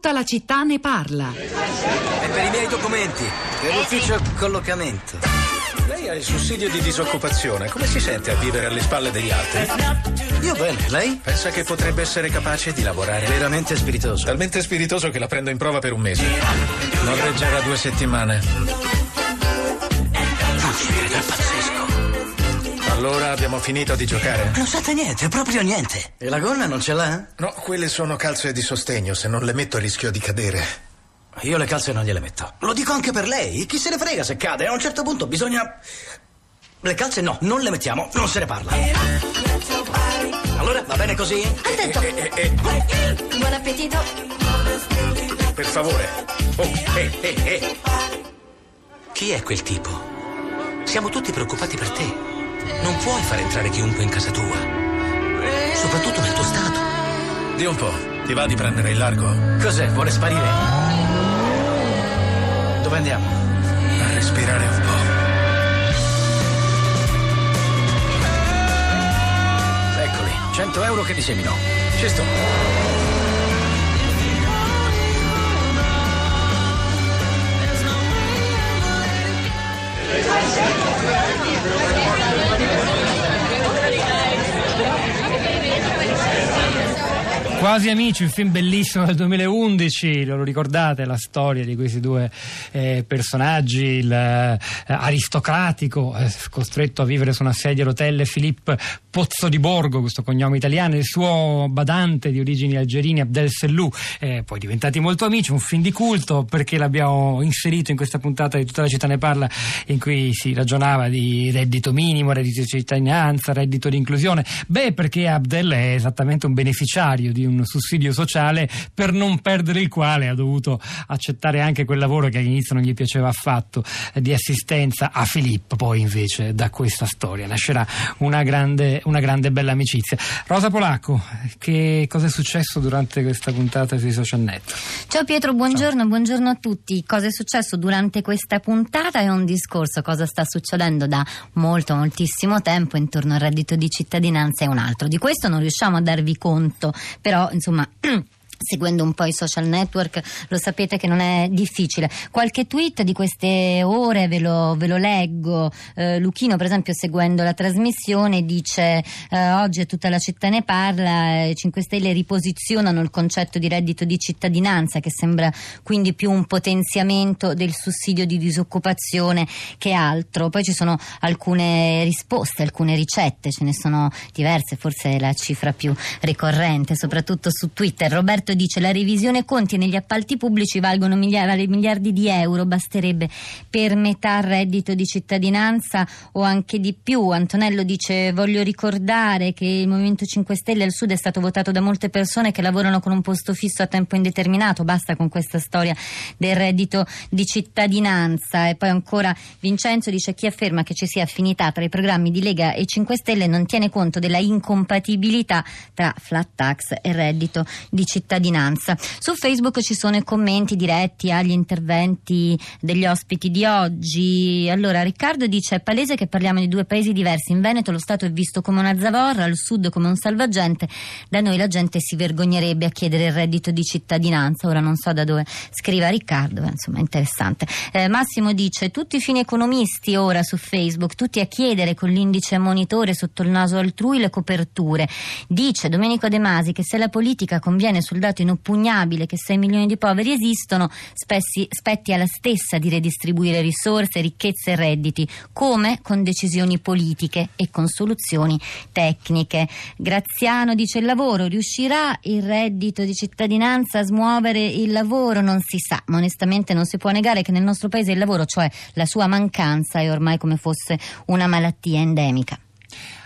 Tutta la città ne parla. È per i miei documenti, per l'ufficio collocamento. Lei ha il sussidio di disoccupazione. Come si sente a vivere alle spalle degli altri? Io bene, lei? Pensa che potrebbe essere capace di lavorare? Veramente spiritoso. Talmente spiritoso che la prendo in prova per un mese. Non reggerà due settimane. Allora abbiamo finito di giocare? Non sente niente, proprio niente. E la gonna non ce l'ha? No, quelle sono calze di sostegno. Se non le metto rischio di cadere. Io le calze non gliele metto. Lo dico anche per lei. Chi se ne frega se cade? A un certo punto bisogna. Le calze no, non le mettiamo, non se ne parla. Allora va bene così? Attento! Eh, eh, Buon appetito! per favore. Oh, eh, eh, eh. Chi è quel tipo? Siamo tutti preoccupati per te. Non puoi far entrare chiunque in casa tua. Soprattutto nel tuo stato. Di un po'. Ti va di prendere il largo? Cos'è? Vuole sparire? Dove andiamo? A respirare un po'. Eccoli, 100 euro che disemino. Ci sto. Quasi Amici, un film bellissimo del 2011, lo ricordate la storia di questi due eh, personaggi, il eh, eh, costretto a vivere su una sedia a rotelle Filippo Pozzo di Borgo, questo cognome italiano, il suo badante di origini algerine Abdel Sellou, eh, poi diventati molto amici, un film di culto perché l'abbiamo inserito in questa puntata di tutta la città ne parla in cui si ragionava di reddito minimo, reddito di cittadinanza, reddito di inclusione, beh perché Abdel è esattamente un beneficiario di un sussidio sociale per non perdere il quale ha dovuto accettare anche quel lavoro che all'inizio non gli piaceva affatto eh, di assistenza a Filippo poi invece da questa storia nascerà una grande, una grande bella amicizia Rosa Polacco che cosa è successo durante questa puntata sui social network? Ciao Pietro, buongiorno, buongiorno a tutti. Cosa è successo durante questa puntata è un discorso, cosa sta succedendo da molto, moltissimo tempo intorno al reddito di cittadinanza è un altro. Di questo non riusciamo a darvi conto, però insomma. Seguendo un po' i social network lo sapete che non è difficile. Qualche tweet di queste ore ve lo, ve lo leggo. Eh, Luchino, per esempio, seguendo la trasmissione, dice: eh, Oggi tutta la città ne parla. I 5 Stelle riposizionano il concetto di reddito di cittadinanza, che sembra quindi più un potenziamento del sussidio di disoccupazione che altro. Poi ci sono alcune risposte, alcune ricette, ce ne sono diverse, forse è la cifra più ricorrente, soprattutto su Twitter. Roberto dice la revisione conti negli appalti pubblici valgono miliardi, miliardi di euro, basterebbe per metà reddito di cittadinanza o anche di più. Antonello dice voglio ricordare che il Movimento 5 Stelle al Sud è stato votato da molte persone che lavorano con un posto fisso a tempo indeterminato, basta con questa storia del reddito di cittadinanza. E poi ancora Vincenzo dice chi afferma che ci sia affinità tra i programmi di Lega e 5 Stelle non tiene conto della incompatibilità tra flat tax e reddito di cittadinanza. Su Facebook ci sono i commenti diretti agli interventi degli ospiti di oggi. Allora, Riccardo dice: è palese che parliamo di due paesi diversi. In Veneto lo Stato è visto come una zavorra, al sud come un salvagente. Da noi la gente si vergognerebbe a chiedere il reddito di cittadinanza. Ora non so da dove scriva Riccardo, ma insomma è interessante. Eh, Massimo dice: tutti i fini economisti ora su Facebook, tutti a chiedere con l'indice monitore sotto il naso altrui le coperture. Dice Domenico De Masi che se la politica conviene sul dato inoppugnabile che 6 milioni di poveri esistono, spessi, spetti alla stessa di redistribuire risorse, ricchezze e redditi, come con decisioni politiche e con soluzioni tecniche. Graziano dice il lavoro, riuscirà il reddito di cittadinanza a smuovere il lavoro? Non si sa, ma onestamente non si può negare che nel nostro paese il lavoro, cioè la sua mancanza, è ormai come fosse una malattia endemica.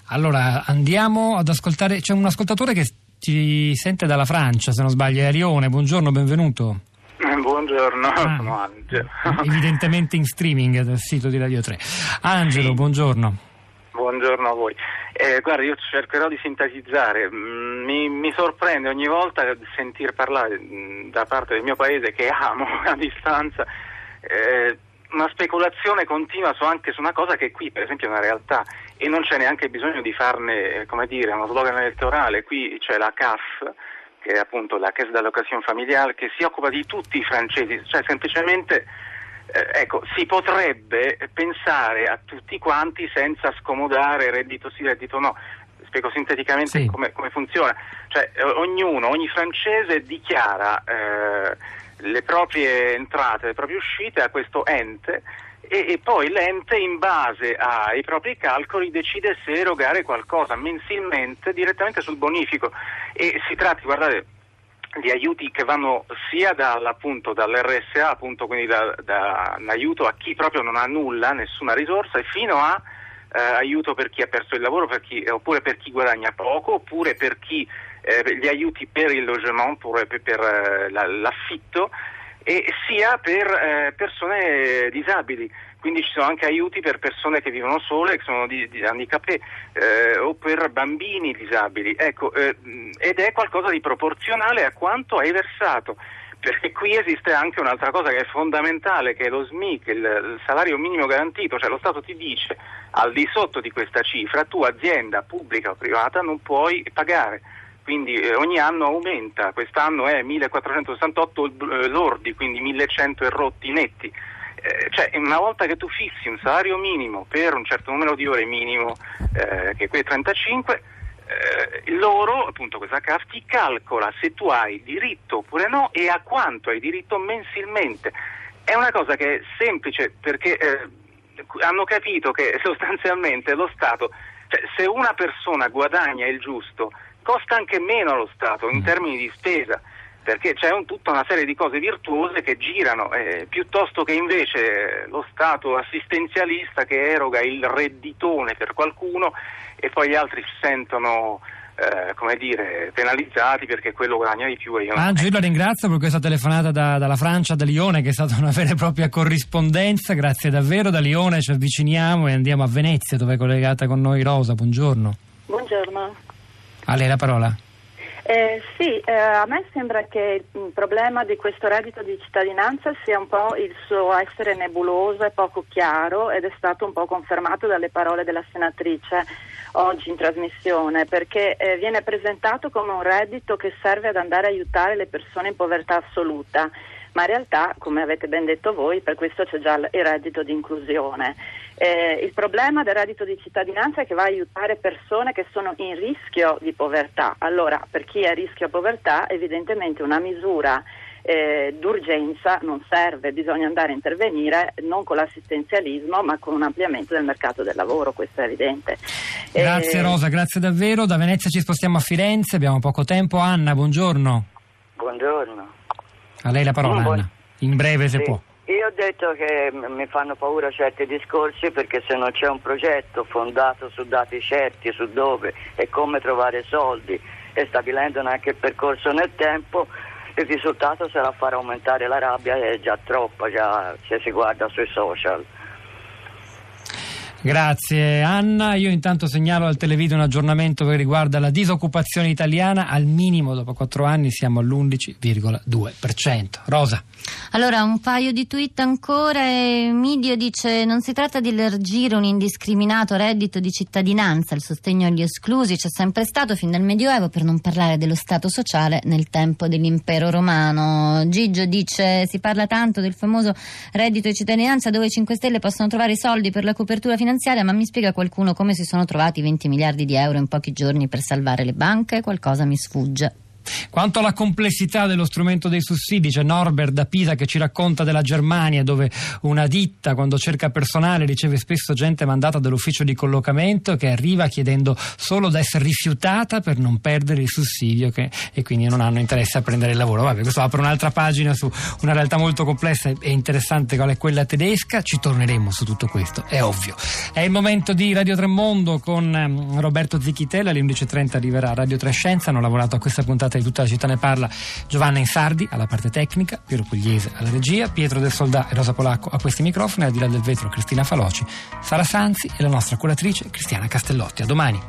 Allora andiamo ad ascoltare, c'è un ascoltatore che ci sente dalla Francia, se non sbaglio, è Arione, buongiorno, benvenuto. Eh, Buongiorno, Ah. sono Angelo. Evidentemente in streaming dal sito di Radio 3. Angelo, buongiorno. Buongiorno a voi. Eh, guarda, io cercherò di sintetizzare. Mm, Mi, mi sorprende ogni volta sentir parlare mm, da parte del mio paese, che amo a distanza, eh, una speculazione continua su, anche su una cosa che qui, per esempio, è una realtà e non c'è neanche bisogno di farne, eh, come dire, uno slogan elettorale. Qui c'è la CAF, che è appunto la Caisse d'allocation familiare, che si occupa di tutti i francesi, cioè semplicemente eh, ecco, si potrebbe pensare a tutti quanti senza scomodare reddito sì, reddito no. Spiego sinteticamente Sì. come, come funziona. Cioè, eh, ognuno, ogni francese dichiara eh, le proprie entrate, le proprie uscite a questo ente e, e poi l'ente in base ai propri calcoli decide se erogare qualcosa mensilmente direttamente sul bonifico. E si tratta, guardate, di aiuti che vanno sia dal, appunto, dall'RSA, appunto, quindi da, da un aiuto a chi proprio non ha nulla, nessuna risorsa, fino a eh, aiuto per chi ha perso il lavoro, per chi- oppure per chi guadagna poco, oppure per chi eh, gli aiuti per il logement, oppure per, per, eh, la- l'affitto, e sia per eh, persone disabili. Quindi ci sono anche aiuti per persone che vivono sole, che sono di, di handicapé, eh, o per bambini disabili. Ecco, eh, ed è qualcosa di proporzionale a quanto hai versato. Perché qui esiste anche un'altra cosa che è fondamentale, che è lo SMIC, il, il salario minimo garantito, cioè lo Stato ti dice al di sotto di questa cifra tu azienda pubblica o privata non puoi pagare. Quindi eh, ogni anno aumenta, quest'anno è 1468 eh, lordi, quindi 1100 e rotti netti. Eh, cioè, una volta che tu fissi un salario minimo per un certo numero di ore minimo, eh, che è quei 35, eh, loro, appunto questa CAF, ti calcola se tu hai diritto oppure no e a quanto hai diritto mensilmente. È una cosa che è semplice perché hanno capito che sostanzialmente lo Stato, cioè, se una persona guadagna il giusto, costa anche meno allo Stato in termini di spesa perché c'è un- tutta una serie di cose virtuose che girano, eh, piuttosto che invece lo Stato assistenzialista che eroga il redditone per qualcuno e poi gli altri si sentono, eh, come dire, penalizzati perché quello guadagna di più e io. Angelo, io la ringrazio per questa telefonata da- dalla Francia, da Lione, che è stata una vera e propria corrispondenza. Grazie davvero. Da Lione ci avviciniamo e andiamo a Venezia, dove è collegata con noi Rosa. Buongiorno. Buongiorno. A lei la parola. Eh, sì, eh, a me sembra che il problema di questo reddito di cittadinanza sia un po' il suo essere nebuloso e poco chiaro ed è stato un po' confermato dalle parole della senatrice oggi in trasmissione perché eh, viene presentato come un reddito che serve ad andare a aiutare le persone in povertà assoluta. Ma in realtà, come avete ben detto voi, per questo c'è già il reddito di inclusione. Eh, il problema del reddito di cittadinanza è che va a aiutare persone che sono in rischio di povertà. Allora, per chi è a rischio povertà, evidentemente una misura eh, d'urgenza non serve, bisogna andare a intervenire non con l'assistenzialismo ma con un ampliamento del mercato del lavoro, questo è evidente. Grazie Eh, Rosa, grazie davvero. Da Venezia ci spostiamo a Firenze, abbiamo poco tempo. Anna, buongiorno. Buongiorno. A lei la parola, Buon- Anna. In breve, se Sì. può. Io ho detto che mi fanno paura certi discorsi perché se non c'è un progetto fondato su dati certi, su dove e come trovare soldi e stabilendo anche il percorso nel tempo, il risultato sarà far aumentare la rabbia, è già troppa già se si guarda sui social. Grazie Anna. Io intanto segnalo al televideo un aggiornamento che riguarda la disoccupazione italiana. Al minimo dopo quattro anni siamo all'11,2%. Rosa. Allora, un paio di tweet ancora. Midio dice: Non si tratta di elargire un indiscriminato reddito di cittadinanza, il sostegno agli esclusi c'è sempre stato fin dal Medioevo, per non parlare dello Stato sociale nel tempo dell'impero romano. Gigio dice: Si parla tanto del famoso reddito di cittadinanza dove i 5 Stelle possono trovare i soldi per la copertura finanziaria, ma mi spiega qualcuno come si sono trovati 20 miliardi di euro in pochi giorni per salvare le banche? Qualcosa mi sfugge. Quanto alla complessità dello strumento dei sussidi, c'è Norbert da Pisa che ci racconta della Germania, dove una ditta, quando cerca personale, riceve spesso gente mandata dall'ufficio di collocamento che arriva chiedendo solo da essere rifiutata per non perdere il sussidio che- e quindi non hanno interesse a prendere il lavoro. Vabbè, questo apre un'altra pagina su una realtà molto complessa e interessante qual è quella tedesca. Ci torneremo su tutto questo, è ovvio. È il momento di Radio Tremondo con ehm, Roberto Zicchitella, alle 11.30 arriverà Radio Trescenza, hanno lavorato a questa puntata di tutta la città ne parla Giovanna Insardi alla parte tecnica, Piero Pugliese alla regia, Pietro del Soldà e Rosa Polacco a questi microfoni, al di là del vetro Cristina Faloci, Sara Sanzi e la nostra curatrice Cristiana Castellotti. A domani.